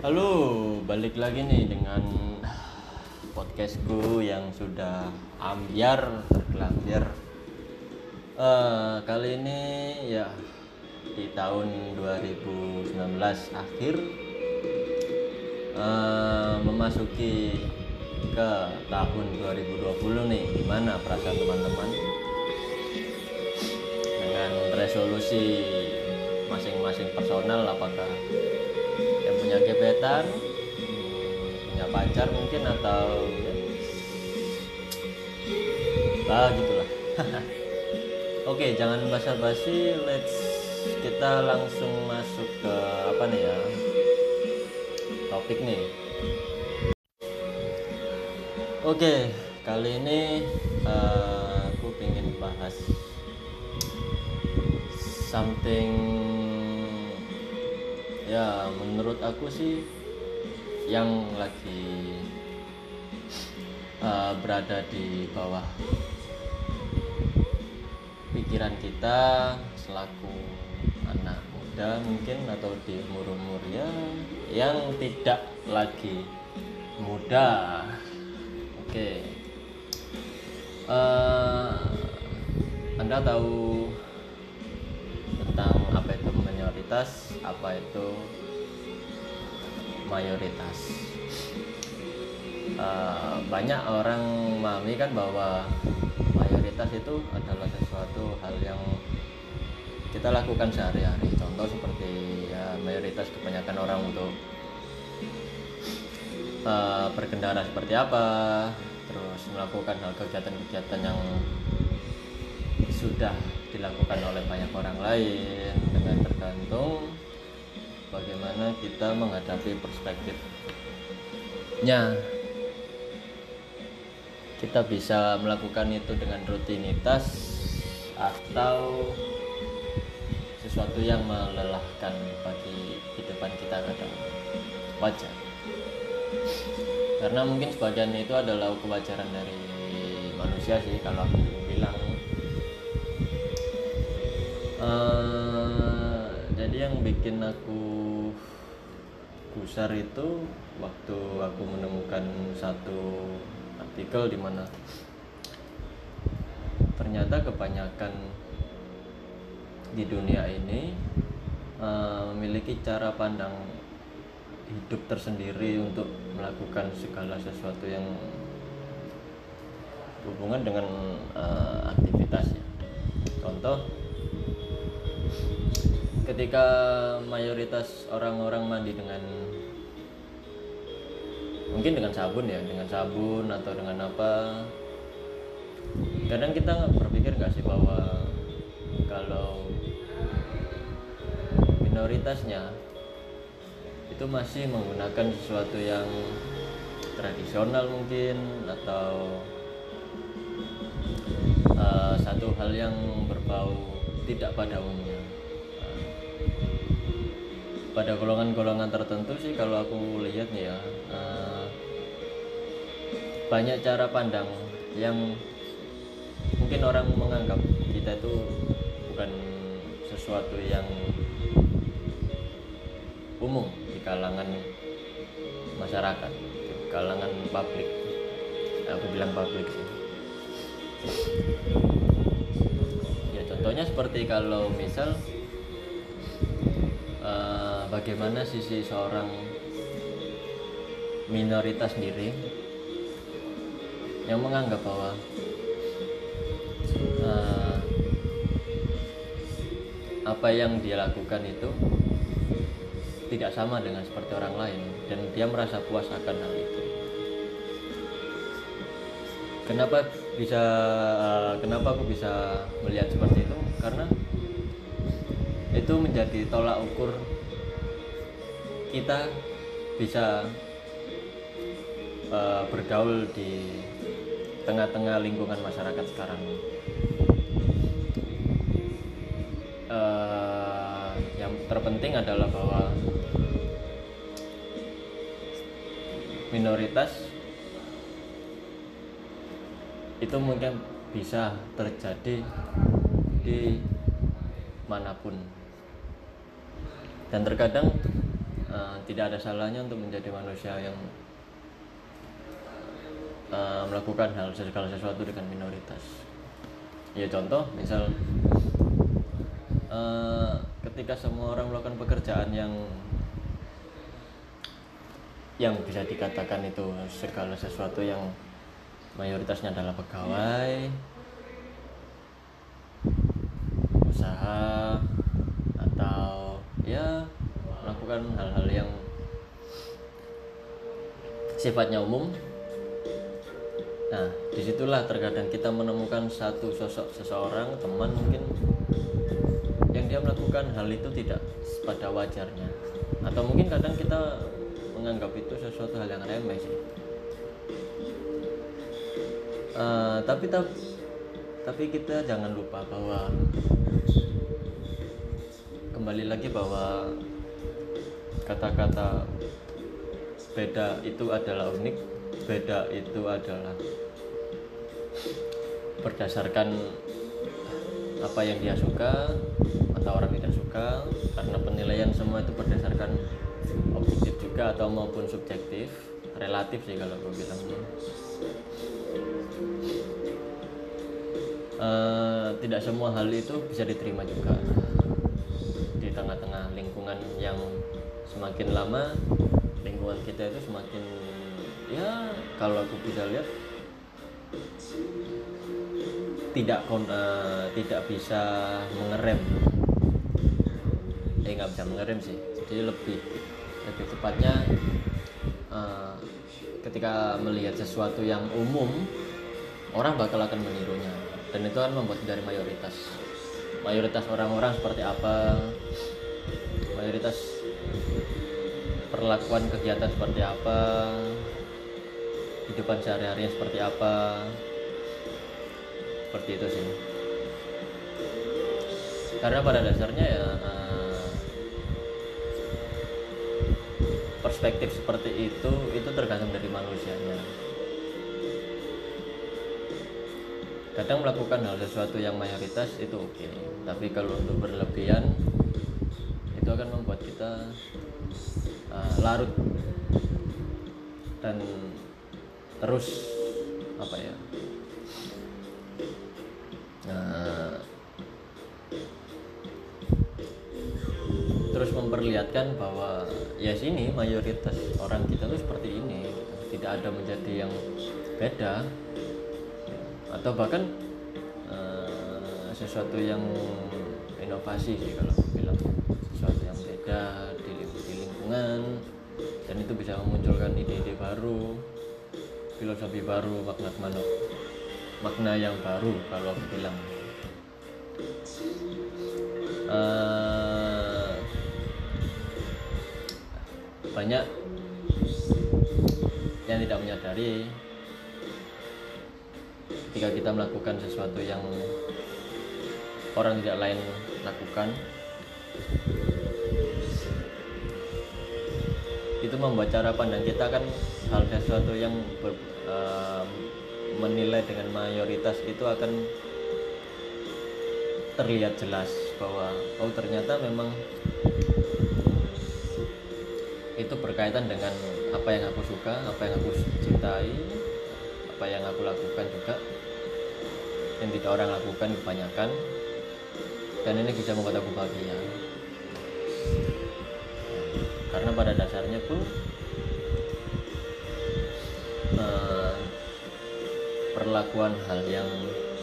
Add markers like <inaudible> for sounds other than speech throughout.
Halo, balik lagi nih dengan podcastku yang sudah ambiar tergelampir. Eh, kali ini ya di tahun 2019 akhir eh, memasuki ke tahun 2020 nih. Gimana perasaan teman-teman? Dengan resolusi masing-masing personal apakah yang punya gebetan punya pacar mungkin atau ya. Ah gitulah. <laughs> Oke jangan basa-basi let's kita langsung masuk ke apa nih ya topik nih. Oke kali ini eh, aku pengen bahas something ya menurut aku sih yang lagi uh, berada di bawah pikiran kita selaku anak muda mungkin atau di umur-umur ya yang tidak lagi muda. Oke. Uh, anda tahu tentang apa itu minoritas, apa itu mayoritas. Uh, banyak orang memahami kan bahwa mayoritas itu adalah sesuatu hal yang kita lakukan sehari-hari. Contoh seperti ya mayoritas kebanyakan orang untuk uh, berkendara seperti apa, terus melakukan hal kegiatan-kegiatan yang sudah dilakukan oleh banyak orang lain dengan tergantung bagaimana kita menghadapi perspektifnya. Kita bisa melakukan itu dengan rutinitas atau sesuatu yang melelahkan bagi kehidupan kita kadang wajar. Karena mungkin sebagian itu adalah kewajaran dari manusia sih kalau aku uh, jadi yang bikin aku gusar itu waktu aku menemukan satu artikel di mana ternyata kebanyakan di dunia ini uh, memiliki cara pandang hidup tersendiri untuk melakukan segala sesuatu yang hubungan dengan uh, aktivitasnya. Contoh, ketika mayoritas orang-orang mandi dengan mungkin dengan sabun ya, dengan sabun atau dengan apa, kadang kita berpikir nggak sih bahwa kalau minoritasnya itu masih menggunakan sesuatu yang tradisional mungkin atau uh, satu hal yang berbau tidak pada umumnya pada golongan-golongan tertentu sih kalau aku lihat ya uh, banyak cara pandang yang mungkin orang menganggap kita itu bukan sesuatu yang umum di kalangan masyarakat di kalangan publik. Aku bilang publik sih. Ya contohnya seperti kalau misal uh, bagaimana sisi seorang minoritas sendiri yang menganggap bahwa uh, apa yang dia lakukan itu tidak sama dengan seperti orang lain dan dia merasa puas akan hal itu. Kenapa bisa uh, kenapa aku bisa melihat seperti itu? Karena itu menjadi tolak ukur kita bisa uh, bergaul di tengah-tengah lingkungan masyarakat sekarang. Uh, yang terpenting adalah bahwa minoritas itu mungkin bisa terjadi di mana pun dan terkadang uh, tidak ada salahnya untuk menjadi manusia yang uh, melakukan hal segala sesuatu dengan minoritas. Ya contoh misal uh, ketika semua orang melakukan pekerjaan yang yang bisa dikatakan itu segala sesuatu yang mayoritasnya adalah pegawai usaha atau ya melakukan hal-hal yang sifatnya umum. Nah di situlah terkadang kita menemukan satu sosok seseorang teman mungkin yang dia melakukan hal itu tidak pada wajarnya. Atau mungkin kadang kita menganggap itu sesuatu hal yang remeh sih. Uh, tapi tapi kita jangan lupa bahwa kembali lagi bahwa kata-kata beda itu adalah unik beda itu adalah berdasarkan apa yang dia suka atau orang tidak suka karena penilaian semua itu berdasarkan objektif juga atau maupun subjektif relatif sih kalau gue bilang. Uh, tidak semua hal itu bisa diterima juga di tengah-tengah lingkungan yang semakin lama lingkungan kita itu semakin ya kalau aku bisa lihat tidak uh, tidak bisa mengerem. Eh nggak bisa mengerem sih. Jadi lebih lebih tepatnya uh, ketika melihat sesuatu yang umum orang bakal akan menirunya. Dan itu kan membuat dari mayoritas. Mayoritas orang-orang seperti apa mayoritas perlakuan kegiatan seperti apa kehidupan sehari-harinya seperti apa seperti itu sih karena pada dasarnya ya eh, perspektif seperti itu itu tergantung dari manusianya kadang melakukan hal sesuatu yang mayoritas itu oke okay. tapi kalau untuk berlebihan itu akan membuat kita uh, larut dan terus apa ya nah, terus memperlihatkan bahwa ya sini mayoritas orang kita tuh seperti ini tidak ada menjadi yang beda atau bahkan uh, sesuatu yang inovasi sih kalau aku bilang sesuatu yang beda itu bisa memunculkan ide-ide baru filosofi baru makna makna makna yang baru kalau aku bilang. Uh, banyak yang tidak menyadari ketika kita melakukan sesuatu yang orang tidak lain lakukan itu membuat cara pandang kita kan hal sesuatu yang ber, uh, menilai dengan mayoritas itu akan terlihat jelas bahwa oh ternyata memang itu berkaitan dengan apa yang aku suka, apa yang aku cintai, apa yang aku lakukan juga yang tidak orang lakukan kebanyakan dan ini bisa membuat aku bahagia karena pada dasarnya pun uh, perlakuan hal yang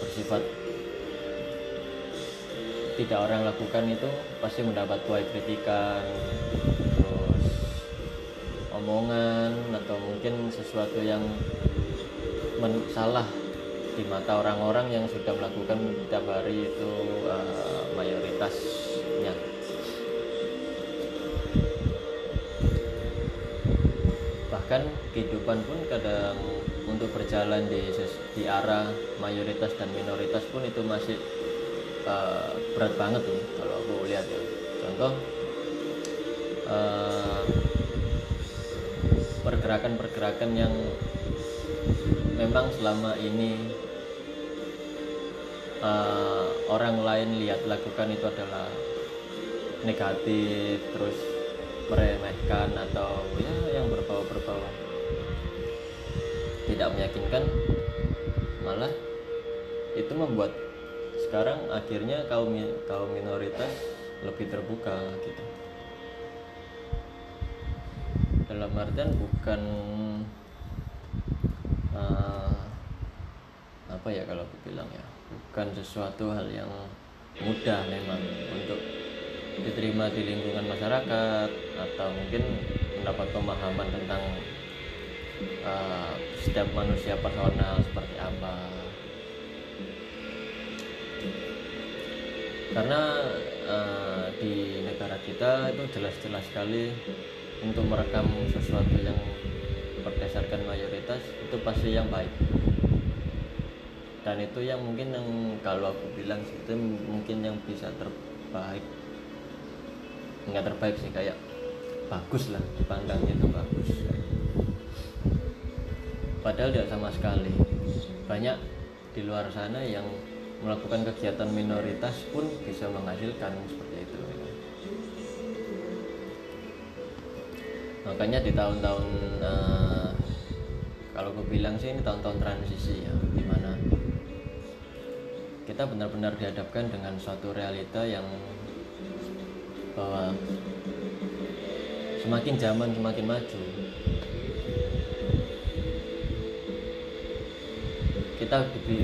bersifat tidak orang lakukan itu pasti mendapat tuai kritikan terus omongan atau mungkin sesuatu yang salah di mata orang-orang yang sudah melakukan tiap hari itu uh, mayoritasnya bahkan kehidupan pun kadang untuk berjalan di di arah mayoritas dan minoritas pun itu masih uh, berat banget nih kalau aku lihat ya. Contoh uh, pergerakan-pergerakan yang memang selama ini uh, orang lain lihat lakukan itu adalah negatif terus meremehkan atau ya yang berbau-berbau tidak meyakinkan malah itu membuat sekarang akhirnya kaum kaum minoritas lebih terbuka gitu. Dalam artian bukan uh, apa ya kalau aku bilang ya bukan sesuatu hal yang mudah memang untuk diterima di lingkungan masyarakat atau mungkin mendapat pemahaman tentang uh, setiap manusia personal seperti apa. Karena uh, di negara kita itu jelas-jelas sekali untuk merekam sesuatu yang berdasarkan mayoritas itu pasti yang baik. Dan itu yang mungkin yang kalau aku bilang itu mungkin yang bisa terbaik nggak terbaik sih kayak bagus lah dipandangnya itu bagus. Padahal tidak sama sekali. Banyak di luar sana yang melakukan kegiatan minoritas pun bisa menghasilkan seperti itu. Makanya di tahun-tahun uh, kalau aku bilang sih ini tahun-tahun transisi ya di mana kita benar-benar dihadapkan dengan suatu realita yang bahwa semakin zaman semakin maju kita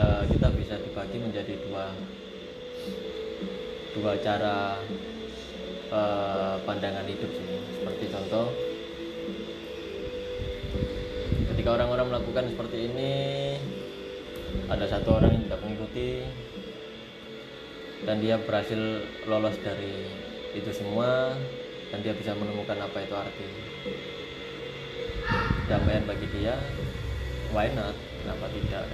uh, kita bisa dibagi menjadi dua dua cara uh, pandangan hidup sih. Seperti contoh ketika orang-orang melakukan seperti ini ada satu orang yang tidak mengikuti dan dia berhasil lolos dari itu semua dan dia bisa menemukan apa itu arti. Damaian bagi dia why not? Kenapa tidak?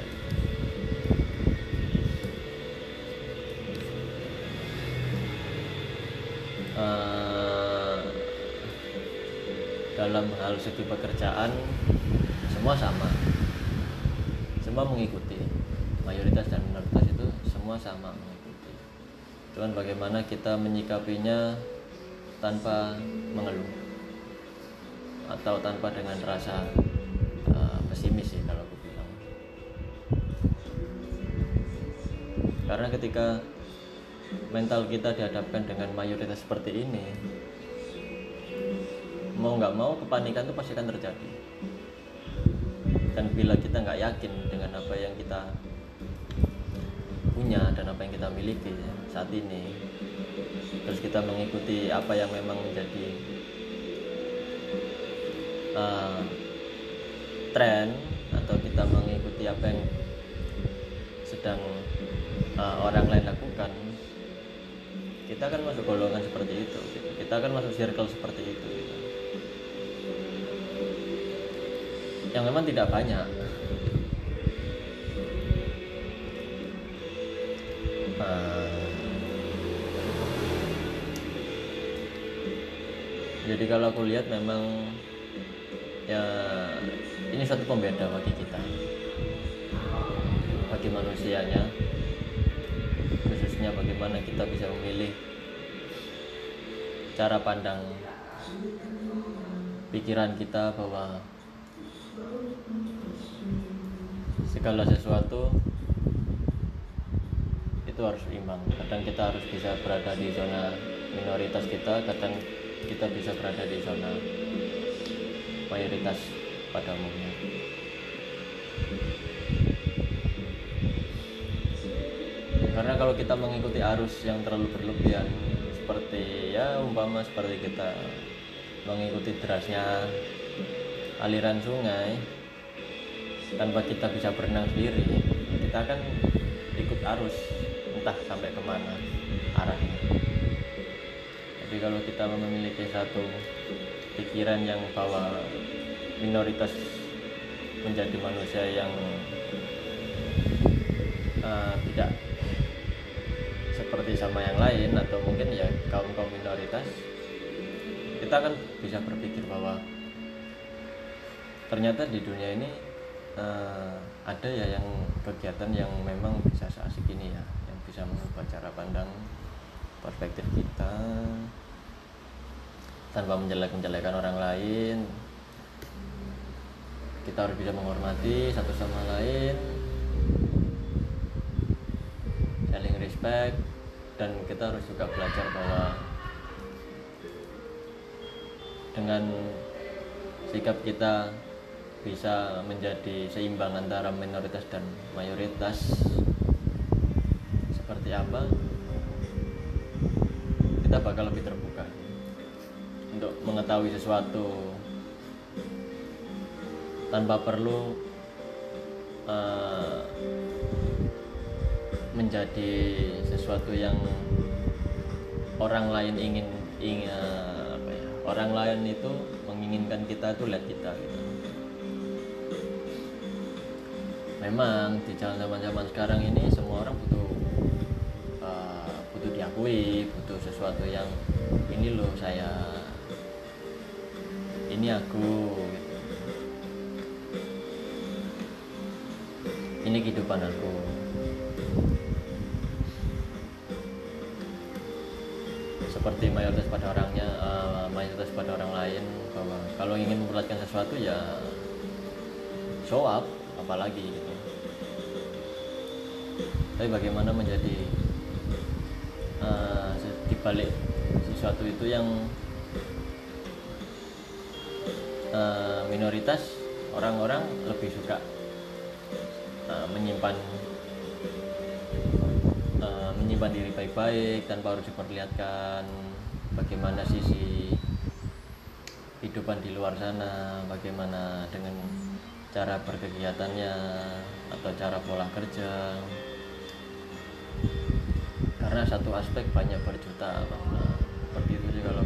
Uh, dalam hal segi pekerjaan semua sama. Semua mengikuti. Mayoritas dan minoritas itu semua sama cuman bagaimana kita menyikapinya tanpa mengeluh? Atau tanpa dengan rasa uh, pesimis sih kalau aku bilang. Karena ketika mental kita dihadapkan dengan mayoritas seperti ini mau nggak mau kepanikan itu pasti akan terjadi. Dan bila kita nggak yakin dengan apa yang kita punya dan apa yang kita miliki saat ini. Terus kita mengikuti apa yang memang menjadi uh, tren atau kita mengikuti apa yang sedang uh, orang lain lakukan kita akan masuk golongan seperti itu. Kita akan masuk circle seperti itu gitu. yang memang tidak banyak jadi kalau aku lihat memang ya ini satu pembeda bagi kita. Bagi manusianya khususnya bagaimana kita bisa memilih cara pandang pikiran kita bahwa segala sesuatu itu harus imbang. Kadang kita harus bisa berada di zona minoritas kita kadang kita bisa berada di zona mayoritas pada umumnya. Karena kalau kita mengikuti arus yang terlalu berlebihan seperti ya umpama seperti kita mengikuti derasnya aliran sungai tanpa kita bisa berenang sendiri kita akan ikut arus entah sampai ke mana arahnya jadi kalau kita memiliki satu pikiran yang bahwa minoritas menjadi manusia yang uh, tidak seperti sama yang lain atau mungkin ya kaum kaum minoritas kita akan bisa berpikir bahwa ternyata di dunia ini uh, ada ya yang kegiatan yang memang bisa seasik ini ya yang bisa mengubah cara pandang perspektif kita tanpa menjelek-menjelekan orang lain. Kita harus bisa menghormati satu sama lain. Saling respect. Dan kita harus juga belajar bahwa dengan sikap kita bisa menjadi seimbang antara minoritas dan mayoritas seperti apa kita bakal lebih terbuka untuk mengetahui sesuatu. Tanpa perlu uh, menjadi sesuatu yang orang lain ingin ingin apa ya orang lain itu menginginkan kita itu lihat kita gitu. Memang di jalan zaman zaman sekarang ini semua orang butuh uh, butuh diakui butuh sesuatu yang ini loh saya ini aku gitu. ini kehidupan aku seperti mayoritas pada orangnya uh, mayoritas pada orang lain bahwa kalau ingin memperlihatkan sesuatu ya show up apalagi gitu tapi bagaimana menjadi uh, dibalik sesuatu itu yang uh, minoritas orang-orang lebih suka uh, menyimpan uh, menyimpan diri baik-baik tanpa harus diperlihatkan bagaimana sisi kehidupan di luar sana bagaimana dengan cara berkegiatannya atau cara pola kerja. Karena satu aspek banyak berjuta sih kalau